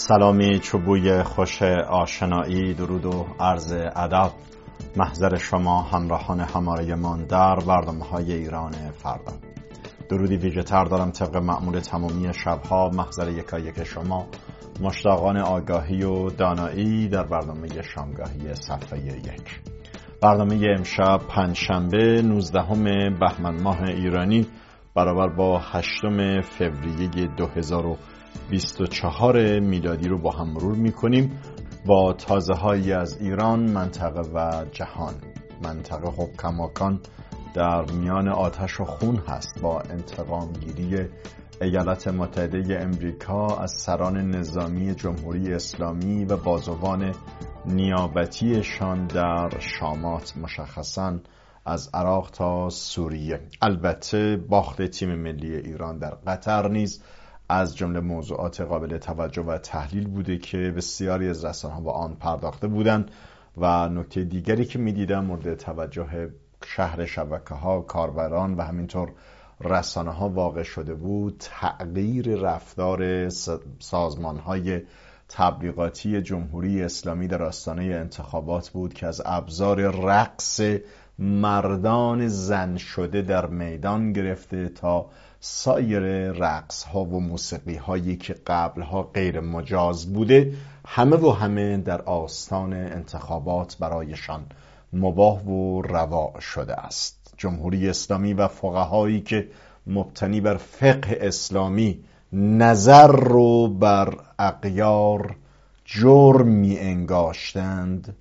سلامی چوبوی خوش آشنایی درود و عرض ادب. محضر شما همراهان هماره من در برنامه های ایران فردا. درودی ویژه تر دارم طبق معمول تمامی شبها. محضر یکا یک شما مشتاقان آگاهی و دانایی در برنامه شامگاهی صفحه یک. برنامه امشب پنجشنبه 19 بهمن ماه ایرانی برابر با 8 فوریه 2024 میلادی رو با هم مرور می‌کنیم. با تازه هایی از ایران منطقه و جهان. منطقه خب کماکان در میان آتش و خون هست با انتقام گیری ایالات متحده امریکا از سران نظامی جمهوری اسلامی و بازوان نیابتیشان در شامات مشخصا از عراق تا سوریه. البته باخت تیم ملی ایران در قطر نیز از جمله موضوعات قابل توجه و تحلیل بوده که بسیاری از رسانه ها با آن پرداخته بودند و نکته دیگری که می‌دیدم مورد توجه شهر شبکه ها کاربران و همینطور رسانه ها واقع شده بود تغییر رفتار سازمان های تبلیغاتی جمهوری اسلامی در آستانه انتخابات بود که از ابزار رقص مردان زن شده در میدان گرفته تا سایر رقص ها و موسیقی هایی که قبل ها غیر مجاز بوده همه و همه در آستان انتخابات برایشان مباه و روا شده است. جمهوری اسلامی و فقهایی که مبتنی بر فقه اسلامی نظر رو بر اقیار جرم می انگاشتند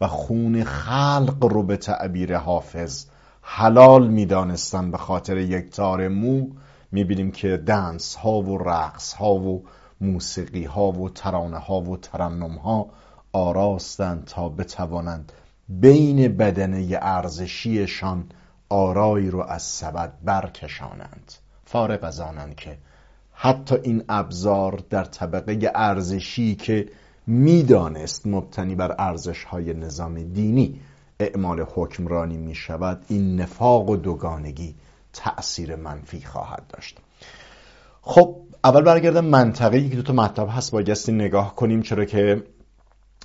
و خون خلق رو به تعبیر حافظ حلال می‌دانستن به خاطر یک تار مو. می‌بینیم که دنس ها و رقص ها و موسیقی ها و ترانه ها و ترنم ها آراستند تا بتوانند بین بدنه ارزشیشان آرایی رو از سبد برکشانند. فارغ از آنند که حتی این ابزار در طبقه ارزشی که می‌دانست مبتنی بر ارزش های نظام دینی. اعمال حکمرانی می شود این نفاق و دوگانگی تأثیر منفی خواهد داشت. خب اول برگردم منطقه که دو تا مطلب هست. بایستی نگاه کنیم. چرا که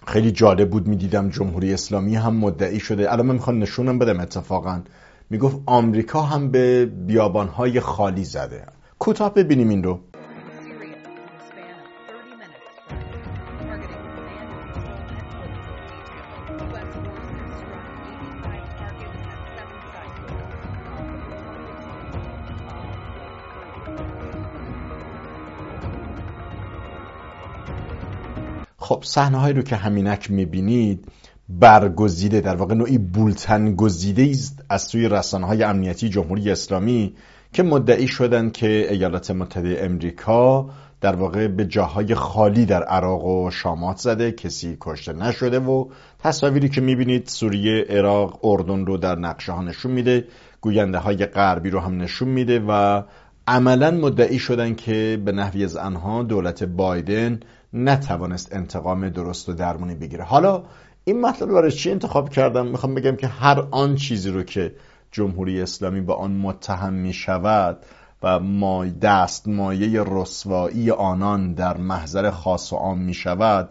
خیلی جالب بود. می‌دیدم جمهوری اسلامی هم مدعی شده. الان من می‌خوام نشونم بدم اتفاقا. می‌گفت آمریکا هم به بیابانهای خالی زده. کوتاه ببینیم این رو. خب صحنه هایی رو که همینک می‌بینید برگزیده در واقع نوعی بولتن گزیده است از سوی رسانه های امنیتی جمهوری اسلامی که مدعی شدند که ایالات متحده امریکا در واقع به جاهای خالی در عراق و شامات زده کسی کشته نشده و تصاویری که می‌بینید سوریه عراق اردن رو در نقشه ها نشون میده گوینده های غربی رو هم نشون میده و عملا مدعی شدن که به نحوی از آنها دولت بایدن نتوانست انتقام درست و درمونی بگیره. حالا این مطلب برای چی انتخاب کردم؟ می‌خوام بگم که هر آن چیزی رو که جمهوری اسلامی با آن متهم می شود و ما دست مایه رسوایی آنان در محضر خاص و عام می شود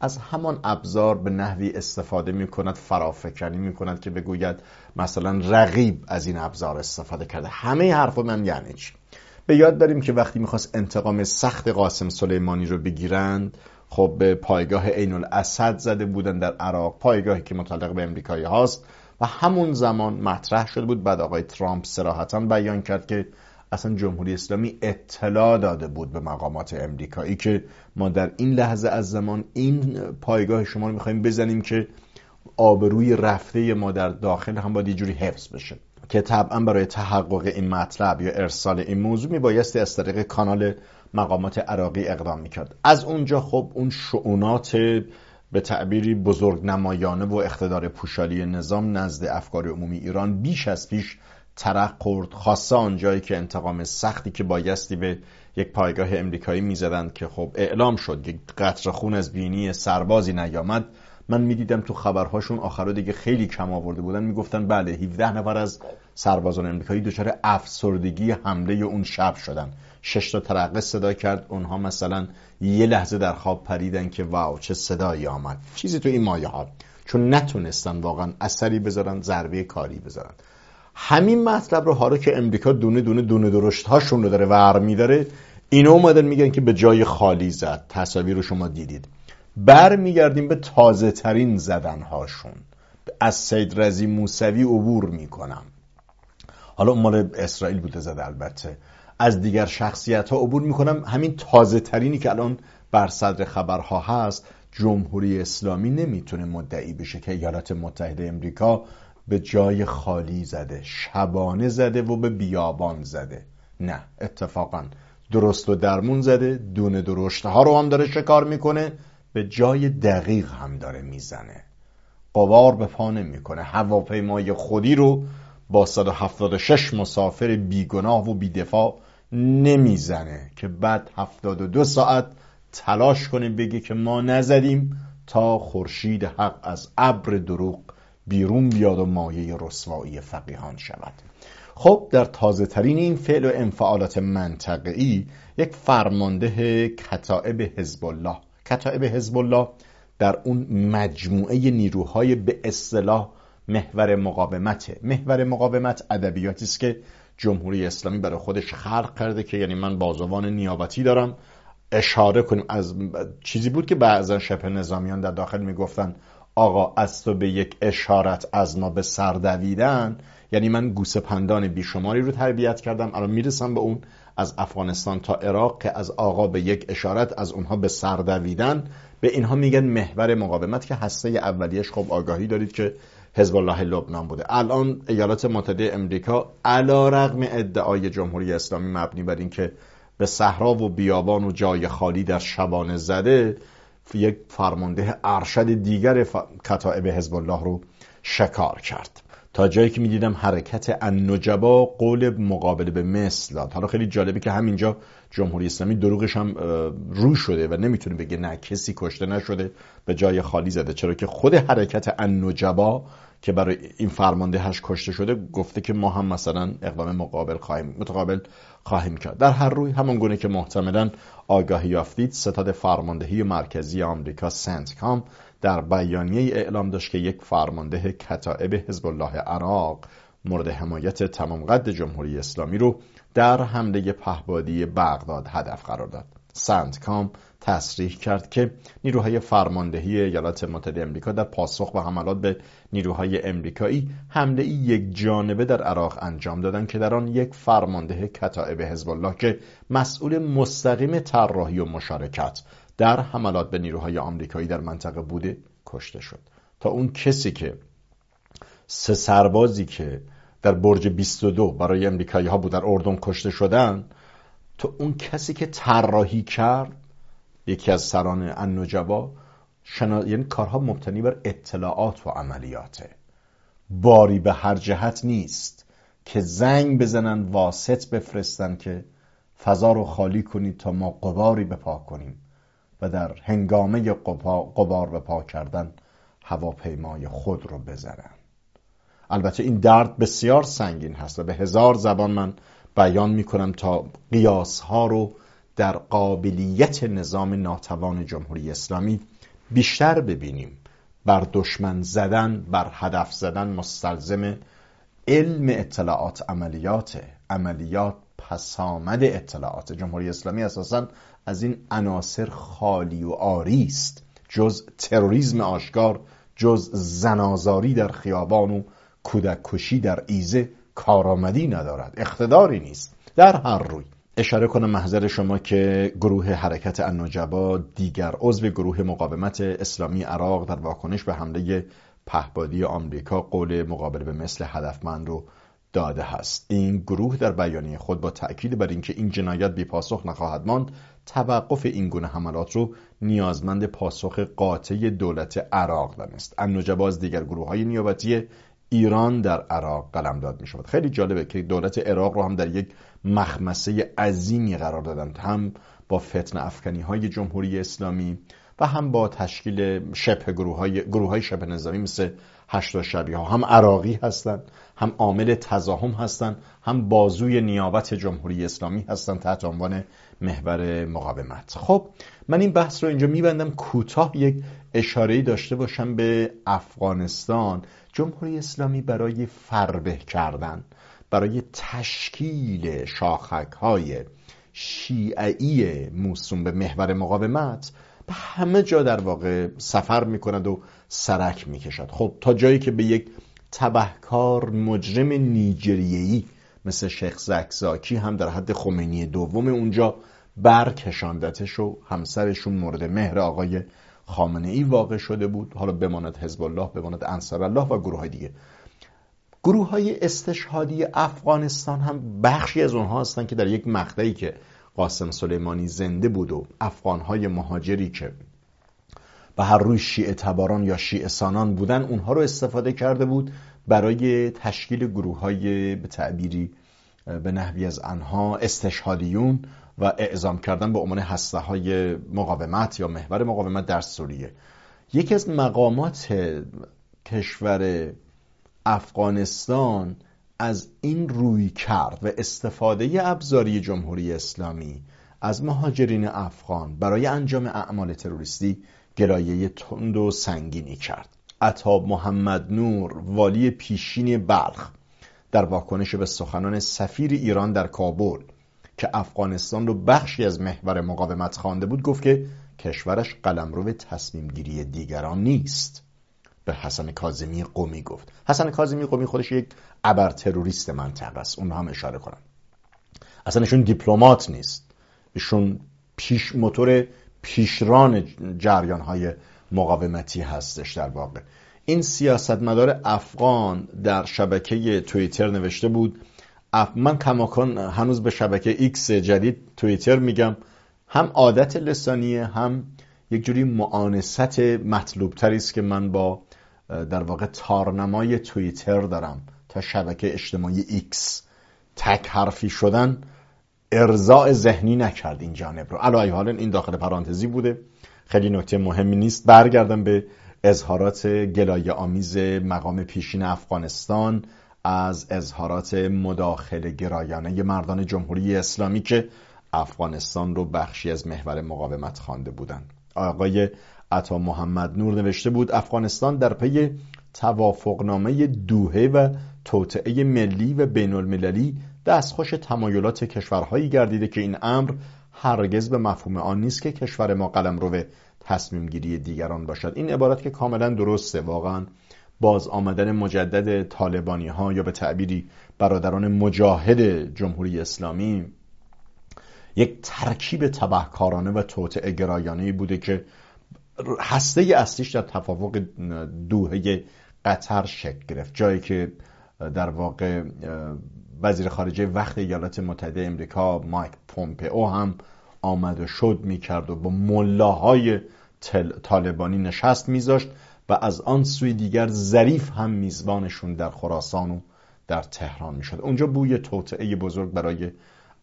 از همان ابزار به نحوی استفاده می کند فرافکنی می کند که بگوید مثلا رقیب از این ابزار استفاده کرده. همه حرف من یعنی چی؟ به یاد داریم که وقتی می‌خواست انتقام سخت قاسم سلیمانی رو بگیرند خب به پایگاه عین الاسد زده بودن در عراق پایگاهی که متعلق به امریکایی هاست و همون زمان مطرح شده بود. بعد آقای ترامپ سراحتا بیان کرد که اصلا جمهوری اسلامی اطلاع داده بود به مقامات امریکایی که ما در این لحظه از زمان این پایگاه شما رو می‌خوایم بزنیم که آبروی رفته ما در داخل هم باید یه حفظ بشه. که طبعا برای تحقق این مطلب یا ارسال این موضوع میبایستی از طریق کانال مقامات عراقی اقدام می‌کرد. از اونجا خب اون شعونات به تعبیری بزرگ نمایانه و اقتدار پوشالی نظام نزد افکار عمومی ایران بیش از پیش ترق خورد. خاصه آنجایی که انتقام سختی که بایستی به یک پایگاه امریکایی می‌زدند که خب اعلام شد یک قطر خون از بینی سربازی نیامد. من می‌دیدم تو خبرهاشون آخرا دیگه خیلی کم آورده بودن می‌گفتن بله 17 نفر از سربازان امریکایی دچار افسردگی حمله اون شب شدن. شش تا ترقه صدا کرد اونها مثلا یه لحظه در خواب پریدن که واو چه صدایی آمد. چیزی تو این مایه ها. چون نتونستن واقعا اثری بذارن ضربه کاری بذارن. همین مطلب رو حالا که امریکا دونه دونه دونه درشت هاشون رو داره ور میداره اینا اومدن میگن که به جای خالی زد. تصاویر رو شما دیدید. بر میگردیم به تازه ترین زدن هاشون از سید رزی موسوی عبور می‌کنم. حالا مال اسرائیل بوده زده البته. از دیگر شخصیت ها عبور می‌کنم. همین تازه ترینی که الان بر صدر خبرها هست جمهوری اسلامی نمی‌تونه مدعی بشه که ایالات متحده امریکا به جای خالی زده شبانه زده و به بیابان زده. نه اتفاقا درست و درمون زده دونه درشت ها رو هم داره شکار می‌کنه. به جای دقیق هم داره می‌زنه. قوار به پا نمی‌کنه. هواپیمای خودی رو با 176 مسافر بیگناه و بیدفاع نمی‌زنه که بعد 72 ساعت تلاش کنه بگه که ما نزدیم تا خورشید حق از ابر دروغ بیرون بیاد و مایه رسوایی فقیهان شود. خب در تازه ترین این فعل و انفعالات منطقه‌ای یک فرمانده کتائب حزب الله کتائب حزب الله در اون مجموعه نیروهای به اصطلاح محور مقاومته محور مقاومت ادبیاتی است که جمهوری اسلامی برای خودش خلق کرده که یعنی من بازوان نیابتی دارم. اشاره کنیم از چیزی بود که بعضا شبه نظامیان در داخل می‌گفتن آقا از تو به یک اشارت از ما به سر دویدن. یعنی من گوسه پندان بیشماری رو تربیت کردم الان می‌رسم به اون از افغانستان تا عراق که از آقا به یک اشارت از اونها به سر دویدن. به اینها میگن محور مقاومت که هسته اولیش خب آگاهی دارید که حزب الله لبنان بوده. الان ایالات متحده امریکا علا رغم ادعای جمهوری اسلامی مبنی بر اینکه به صحرا و بیابان و جای خالی در شبانه زده یک فرمانده ارشد دیگر کتائب حزب الله رو شکار کرد. تا جایی که می‌دیدم حرکت النجبا قول مقابله به مثل داد. حالا خیلی جالبه که همینجا جمهوری اسلامی دروغش هم رو شده و نمی‌تونه بگه نه کسی کشته نشده به جای خالی زده. چرا که خود حرکت النجبا که برای این فرمانده هش کشته شده گفته که ما هم مثلا اقدام مقابل خواهیم متقابل خواهیم کرد. در هر روی همان گونه که محتملا آگاهی یافتید ستاد فرماندهی مرکزی آمریکا سنت کام در بیانیه اعلام داشت که یک فرمانده کتائب حزب الله عراق مورد حمایت تمام قد جمهوری اسلامی رو در حمله پهبادی بغداد هدف قرار داد. سنت کام تصریح کرد که نیروهای فرماندهی ایالات متحده امریکا در پاسخ به حملات به نیروهای امریکایی حمله یک جانبه در عراق انجام دادند که در آن یک فرمانده کتائب حزب الله که مسئول مستقیم طراحی و مشارکت در حملات به نیروهای آمریکایی در منطقه بوده کشته شد. تا اون کسی که سه سربازی که در برج 22 برای امریکایی ها بود در اردن کشته شدن تو اون کسی که طراحی کرد یکی از سران النجبا شنا... یعنی کارها مبتنی بر اطلاعات و عملیاته. باری به هر جهت نیست که زنگ بزنن واسط بفرستن که فضا رو خالی کنید تا ما قباری بپا کنیم. و در هنگامه قبار به پا کردن هواپیمای خود رو بزنن. البته این درد بسیار سنگین هست و به هزار زبان من بیان می‌کنم تا قیاس ها رو در قابلیت نظام ناتوان جمهوری اسلامی بیشتر ببینیم. بر دشمن زدن بر هدف زدن مستلزم علم اطلاعات عملیات عملیات پسامد اطلاعات جمهوری اسلامی اساسا از این عناصر خالی و آری است. جز تروریسم آشکار جز زنازاری در خیابان و کودک کشی در ایزه کارآمدی ندارد. اقتداری نیست. در هر روی. اشاره کنم محضر شما که گروه حرکت النجبا دیگر عضو گروه مقاومت اسلامی عراق در واکنش به حمله پهبادی آمریکا قول مقابله به مثل هدفمند رو داده هست. این گروه در بیانیه خود با تأکید بر اینکه این جنایت بی پاسخ نخواهد ماند توقف این گونه حملات رو نیازمند پاسخ قاطع دولت عراق دانست النجبا از دیگر گروه های نیابتی ایران در عراق قلمداد می شود خیلی جالبه که دولت عراق رو هم در یک مخمسه عظیمی قرار دادند هم با فتن افکنی های جمهوری اسلامی و هم با تشکیل شبه گروه های, گروه های شبه نظامی مثل هشتا شبیه ها. هم عراقی هستند هم عامل تزاهم هستند هم بازوی نیابت جمهوری اسلامی هستند تحت عنوان محور مقاومت. خب من این بحث رو اینجا میبندم. کوتاه یک اشاره داشته باشم به افغانستان. جمهوری اسلامی برای فربه کردن برای تشکیل شاخک های شیعی موسوم به محور مقاومت به همه جا در واقع سفر می‌کند و سرک می‌کشد. خب تا جایی که به یک تبهکار مجرم نیجریهی مثل شیخ زکزاکی هم در حد خمینی دوم اونجا برکشاندتش و همسرشون مورد مهر آقای خامنه ای واقع شده بود. حالا بماند حزب الله بماند انصار الله و گروه های دیگه. گروه های استشهادی افغانستان هم بخشی از اونها هستن که در یک مقطعی که قاسم سلیمانی زنده بود و افغانهای مهاجری که به هر روی شیعه تباران یا شیعه سانان بودن اونها رو استفاده کرده بود برای تشکیل گروه های به تعبیری به نحوی از انها استشهادیون و اعزام کردن به عنوان هسته های مقاومت یا محور مقاومت در سوریه. یکی از مقامات کشور افغانستان از این روی کرد و استفاده ابزاری جمهوری اسلامی از مهاجرین افغان برای انجام اعمال تروریستی گلایه تند و سنگینی کرد. عطا محمد نور والی پیشین بلخ در واکنش به سخنان سفیر ایران در کابل که افغانستان رو بخشی از محور مقاومت خوانده بود گفت که کشورش قلمرو تصمیم گیری دیگران نیست. به حسن کاظمی قومی گفت. حسن کاظمی قومی خودش یک ابر تروریست منطقه است. اون هم اشاره کنم. اصلا دیپلمات نیست. ایشون پیش موتور پیشران جریان های مقاومتی هستش در واقع. این سیاستمدار افغان در شبکه توییتر نوشته بود من کماکان هنوز به شبکه ایکس جدید توییتر میگم هم عادت لسانیه هم یک جوری موانست مطلوب است که من با در واقع تارنمای توییتر دارم تا شبکه اجتماعی ایکس تک حرفی شدن. ارضاء ذهنی نکرد این جانب رو. علی ای حال این داخل پرانتزی بوده. خیلی نکته مهمی نیست. برگردم به اظهارات گلایه آمیز مقام پیشین افغانستان از اظهارات مداخله گرایانه مردان جمهوری اسلامی که افغانستان رو بخشی از محور مقاومت خوانده بودند. آقای عطا محمد نور نوشته بود افغانستان در پی توافقنامه دوهه و توطعه ملی و بین المللی دستخوش تمایلات کشورهایی گردیده که این امر هرگز به مفهوم آن نیست که کشور ما قلم رو تصمیم گیری دیگران باشد. این عبارت که کاملا درسته واقعا باز آمدن مجدد طالبانی ها یا به تعبیری برادران مجاهد جمهوری اسلامی یک ترکیب تبهکارانه و توطعه گرایانه بوده که هسته اصلیش در تفاوق دوهه قطر شکل گرفت. جایی که در واقع وزیر خارجه وقت ایالات متحده امریکا مایک پومپئو هم آمد و شد می‌کرد و با ملاهای طالبانی نشست میذاشت و از آن سوی دیگر ظریف هم میزبانشون در خراسان و در تهران می‌شد. اونجا بوی توطعه بزرگ برای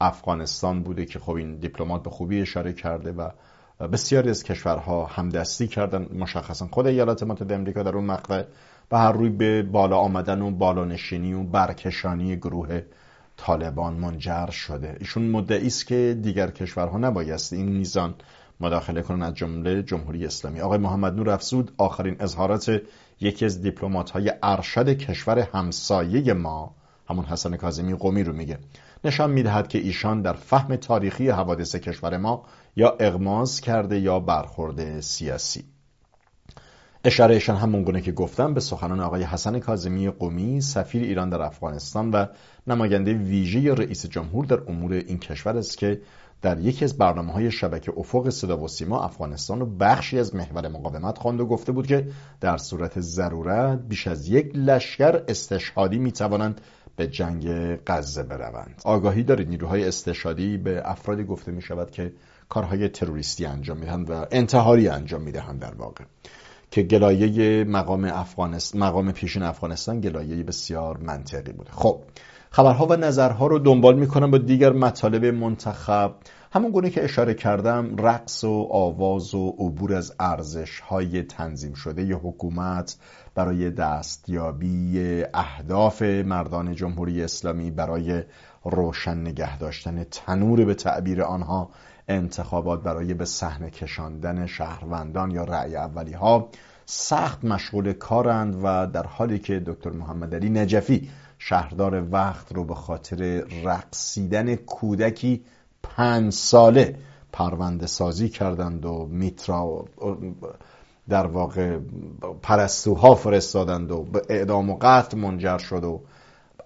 افغانستان بوده که خب این دیپلمات به خوبی اشاره کرده و بسیاری از کشورها همدستی کردن. مشخصا خود ایالات متحده امریکا در اون مقطع به هر روی به بالا آمدن و بالا نشینی و برکشانی گروه طالبان منجر شده. ایشون مدعی است که دیگر کشورها نبایست این میزان مداخله کنن از جمله جمهوری اسلامی. آقای محمد نور افزود آخرین اظهارات یکی از دیپلمات های ارشد کشور همسایه ما همون حسن کاظمی قومی رو میگه. نشان می‌دهد که ایشان در فهم تاریخی حوادث کشور ما یا اغماز کرده یا برخورده سیاسی. اشارهشان همون گونه که گفتم به سخنان آقای حسن کاظمی قومی سفیر ایران در افغانستان و نماینده ویژه رئیس جمهور در امور این کشور است که در یکی از برنامه های شبکه افق صدا و سیما افغانستان و بخشی از محور مقاومت خواند و گفته بود که در صورت ضرورت بیش از یک لشکر استشهادی می توانند به جنگ غزه بروند. آگاهی دارید. نیروهای استشهادی به افرادی گفته می شود که کارهای تروریستی انجام می‌دهند و انتحاری انجام می‌دهند در واقع. که گلایه مقام افغانستان مقام پیشین افغانستان گلایه بسیار منطقی بوده. خب خبرها و نظرها رو دنبال می‌کنم با دیگر مطالب منتخب. همون گونه که اشاره کردم رقص و آواز و عبور از ارزش های تنظیم شده ی حکومت برای دستیابی اهداف مردان جمهوری اسلامی برای روشن نگه داشتن تنور به تعبیر آنها انتخابات برای به صحنه کشاندن شهروندان یا رأی اولی ها سخت مشغول کارند و در حالی که دکتر محمد علی نجفی شهردار وقت رو به خاطر رقصیدن کودکی پنج ساله پرونده سازی کردند و میترا در واقع پرستوها فرستادند و به اعدام و قتل منجر شد و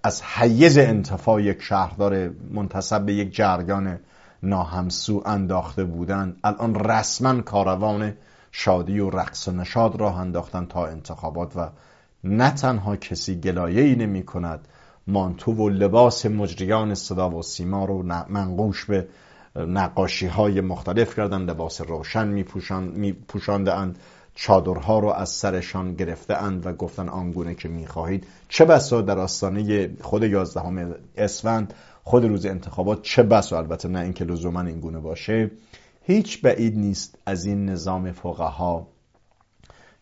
از حیز انتفاع یک شهردار منتصب به یک جریان ناهمسو انداخته بودند. الان رسما کاروان شادی و رقص و نشاد راه انداختن تا انتخابات و نه تنها کسی گلایه ای نمی کند مانتو و لباس مجریان صدا و سیما رو منقوش به نقاشی های مختلف کردن لباس روشن می, پوشانده اند چادرها رو از سرشان گرفته اند و گفتن آنگونه که می خواهید چه بسا در آستانه خود یازدهم اسفند خود روز انتخابات چه بسا؟ البته نه اینکه لزوما این گونه باشه. هیچ بعید نیست از این نظام فقها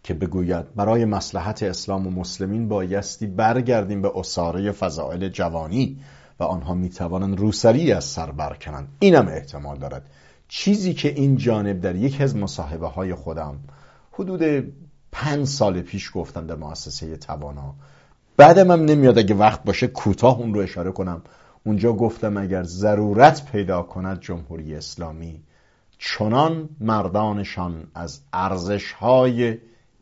که بگوید برای مسلحت اسلام و مسلمین بایستی برگردیم به اصاره فضائل جوانی و آنها می‌توانند روسری از سر برکنند. اینم احتمال دارد. چیزی که این جانب در یک از مصاحبه های خودم حدود پنج سال پیش گفتم در مؤسسه توانا. بعدم هم نمیاد اگه وقت باشه کوتاه اون رو اشاره کنم. اونجا گفتم اگر ضرورت پیدا کند جمهوری اسلامی چنان مردانشان از ارزش های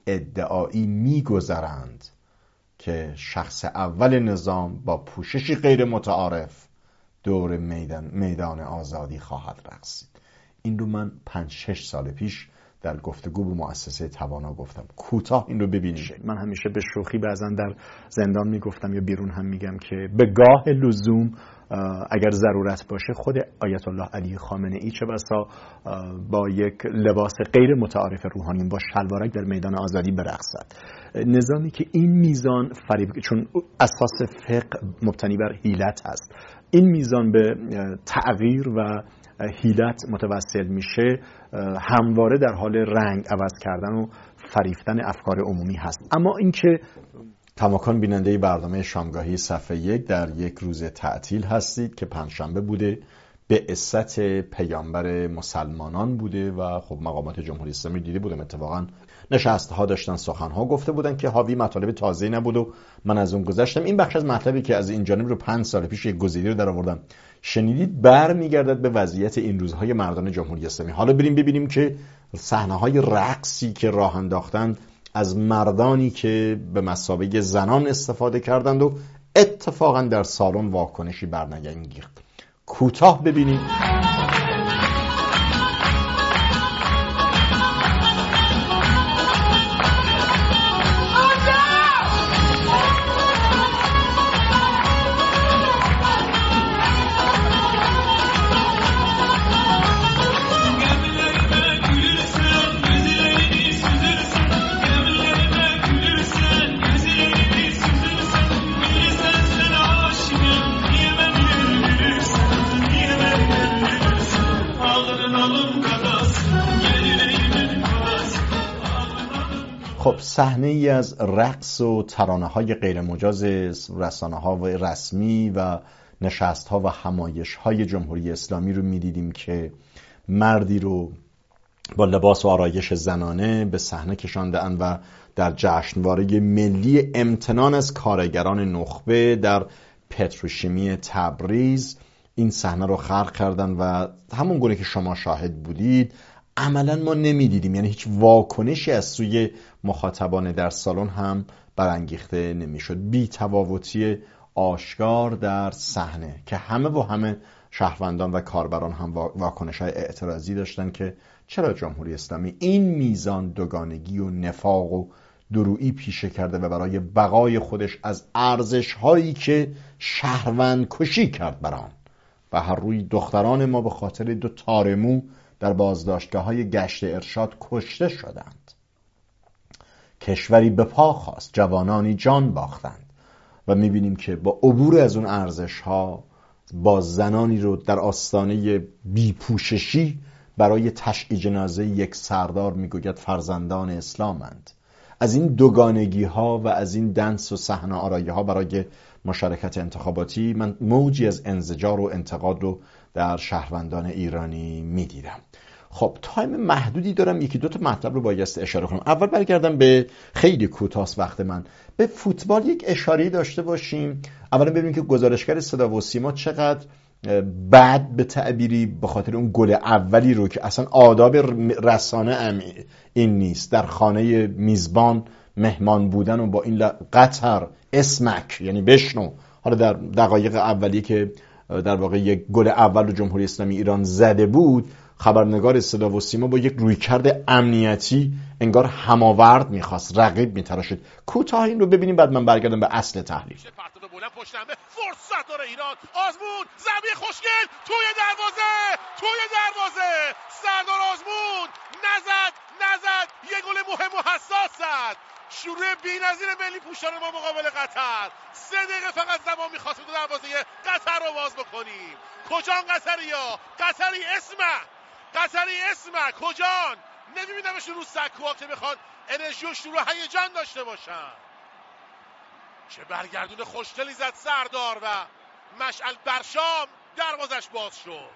ادعایی میگذرند که شخص اول نظام با پوششی غیر متعارف دور میدان, میدان آزادی خواهد رقصید. این رو من پنج شش سال پیش در گفتگو به مؤسسه توانا گفتم. کوتاه این رو ببینید من همیشه به شوخی بعضا در زندان می‌گفتم یا بیرون هم میگم که به گاه لزوم اگر ضرورت باشه خود آیت الله علی خامنه ای چه بسا با یک لباس غیر متعارف روحانی با شلوارک در میدان آزادی برقصد. نظامی که این میزان فریب چون اساس فقه مبتنی بر حیلت هست. این میزان به تغییر و هیلت متوسل میشه همواره در حال رنگ عوض کردن و فریفتن افکار عمومی هست. اما اینکه تماکان بیننده برنامه شامگاهی صفحه یک در یک روز تعطیل هستید که پنجشنبه بوده به عصت پیامبر مسلمانان بوده و خب مقامات جمهوری اسلامی دیده بودم اتفاقا نشسته ها داشتن سخن ها گفته بودن که حاوی مطالب تازه نبود و من از اون گذشتم. این بخش از مطلبی که از این جانب رو پنج سال پیش یک گزیدی رو در آوردم. شنیدید؟ بر میگردد به وضعیت این روزهای مردان جمهوری اسلامی. حالا بریم ببینیم که صحنه های رقصی که راه انداختن از مردانی که به مسابقه زنان استفاده کردند و اتفاقا در سالن واکنشی برنگنگیخت کوتاه ببینیم. صحنه ای از رقص و ترانه های غیر مجاز رسانه ها و رسمی و نشست ها و همایش های جمهوری اسلامی رو می‌دیدیم که مردی رو با لباس و آرایش زنانه به صحنه کشانده و در جشنواره ملی امتنان از کارگران نخبه در پتروشیمی تبریز این صحنه رو خلق کردن و همون گونه که شما شاهد بودید عملا ما نمی‌دیدیم. یعنی هیچ واکنشی از سوی مخاطبان در سالن هم برانگیخته نمی‌شد. بی تفاوتی آشکار در صحنه که همه و همه شهروندان و کاربران هم واکنش های اعتراضی داشتن که چرا جمهوری اسلامی این میزان دوگانگی و نفاق و درویی پیشه کرده و برای بقای خودش از ارزش هایی که شهروند کشی کرد بران. و هر روی دختران ما به خاطر دو تارمو در بازداشتگاه های گشت ارشاد کشته شدند. کشوری به پا خواست جوانانی جان باختند و می‌بینیم که با عبور از اون ارزش ها با زنانی رو در آستانه بیپوششی برای تشییع جنازه یک سردار می‌گوید فرزندان اسلامند. از این دوگانگی ها و از این دنس و صحنه آرایی ها برای مشارکت انتخاباتی من موجی از انزجار و انتقاد رو در شهروندان ایرانی می‌دیدم. خب تایم محدودی دارم یکی دو تا مطلب رو بایست اشاره کنم. اول برگردم به خیلی کوتاست وقت من. به فوتبال یک اشاره داشته باشیم. اولا ببینیم که گزارشگر صدا و سیما چقدر بعد به تعبیری به خاطر اون گل اولی رو که اصلا آداب رسانه این نیست. در خانه میزبان مهمان بودن و با این قطر اسمک یعنی بشنو. حالا در دقایق اولی که در واقع یک گل اول رو جمهوری اسلامی ایران زده بود خبرنگار صدا و سیما با یک رویکرد امنیتی انگار هماورد می‌خواست رقیب میتراشید. کوتاه این رو ببینیم بعد من برگردم به اصل تحلیل. فرصت داره ایران. آزمون زمین خوشگل توی دروازه توی دروازه. سردار آزمون نزد نزد. یه گل مهم و حساس زد شروع بی‌نظیر ملی پوشان ما مقابل قطر. سه دقیقه فقط زمان می‌خواست تو دروازه قطر رو باز بکنیم. کجان قطری ها؟ قطری اسمه قطری اسمه کجان؟ نمیبینمشون رو سکوها که بخوان انرژی و شروع هیجان داشته باشن. چه برگردون خوشگلی زد سردار و مشعل برشام دروازش باز شد.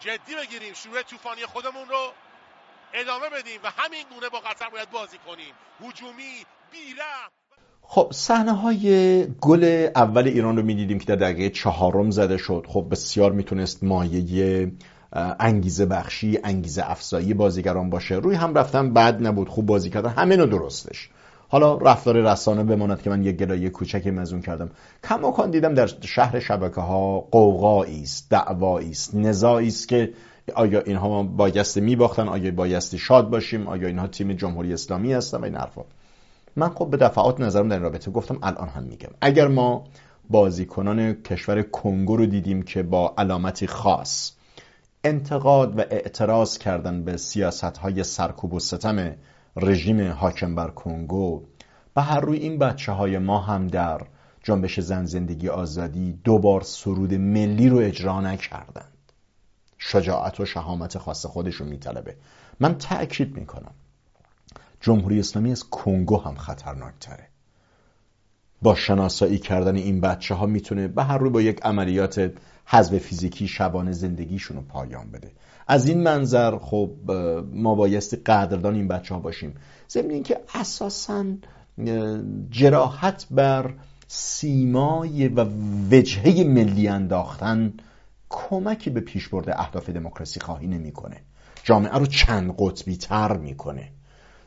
جدی بگیریم شروع طوفانی خودمون رو. ادامه بدیم و همین گونه با قطر باید بازی کنیم. هجومی بیرم خب صحنه های گل اول ایران رو می‌دیدیم که در دقیقه چهارم زده شد. خب بسیار می‌تونست مایه انگیزه بخشی انگیزه افزایی بازیگران باشه. روی هم رفتن بد نبود. خوب بازی کردن. همه نو درستش. حالا رفتار رسانه بماند که من یک گلایه کوچکی مزون کردم. کماکان دیدم در شهر شبکه ها قوقایی است دعوایی است نزاعی است که آیا اینها بایستی میباختن؟ آیا بایستی شاد باشیم؟ آیا اینها تیم جمهوری اسلامی هستن؟ و این حرفا. من خب به دفعات نظرم در این رابطه گفتم الان هم میگم. اگر ما بازیکنان کشور کنگو رو دیدیم که با علامتی خاص انتقاد و اعتراض کردن به سیاست های سرکوب و ستم رژیم حاکم بر کنگو و هر روی این بچه های ما هم در جنبش زن زندگی آزادی دوبار سرود ملی رو اجرا نکردند شجاعت و شهامت خاص خودش رو میطلبه. من تأکید می‌کنم جمهوری اسلامی از کنگو هم خطرناکتره. با شناسایی کردن این بچه ها می‌تونه به هر روی با یک عملیات حذف فیزیکی شبانه زندگیشون رو پایان بده. از این منظر خب ما بایستی قدردان این بچه ها باشیم. ضمن اینکه اساسا جراحت بر سیمای و وجهه ملی انداختن کمکی به پیشبرد اهداف دموکراسی خواهی نمی‌کنه. جامعه رو چند قطبی تر می‌کنه.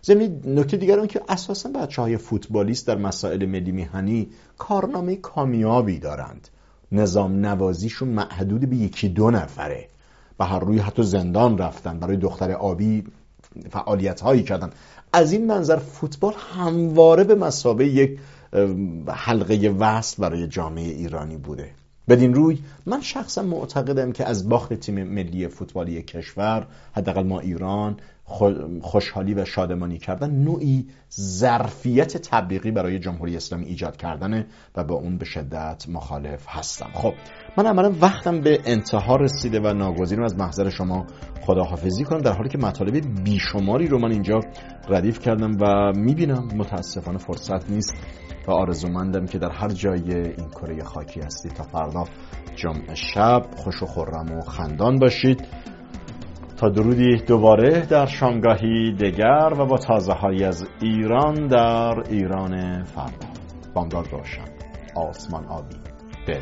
ضمن نکته دیگر اون که اساسا بچه های فوتبالیست در مسائل ملی میهنی کارنامه کامیابی دارند. نظام نوازیشون محدود به یکی دو نفره. و هر روی حتی زندان رفتن برای دختر آبی فعالیت هایی کردن. از این منظر فوتبال همواره به مسابه یک حلقه وصل برای جامعه ایرانی بوده. بدین روی من شخصا معتقدم که از باخت تیم ملی فوتبالی کشور حداقل ما ایران خوشحالی و شادمانی کردن نوعی ظرفیت تبلیغی برای جمهوری اسلامی ایجاد کردنه و با اون به شدت مخالف هستم. خب من عملا وقتم به انتها رسیده و ناگزیرم از محضر شما خداحافظی کنم در حالی که مطالب بیشماری رو من اینجا ردیف کردم و می‌بینم متاسفانه فرصت نیست و آرزومندم که در هر جای این کره خاکی هستید تا فردا جمعه شب خوش و خورم و خندان باشید. تا درودی دوباره در شامگاهی دگر و با تازه های از ایران در ایران فردا. بامداد روشن. آسمان آبی. به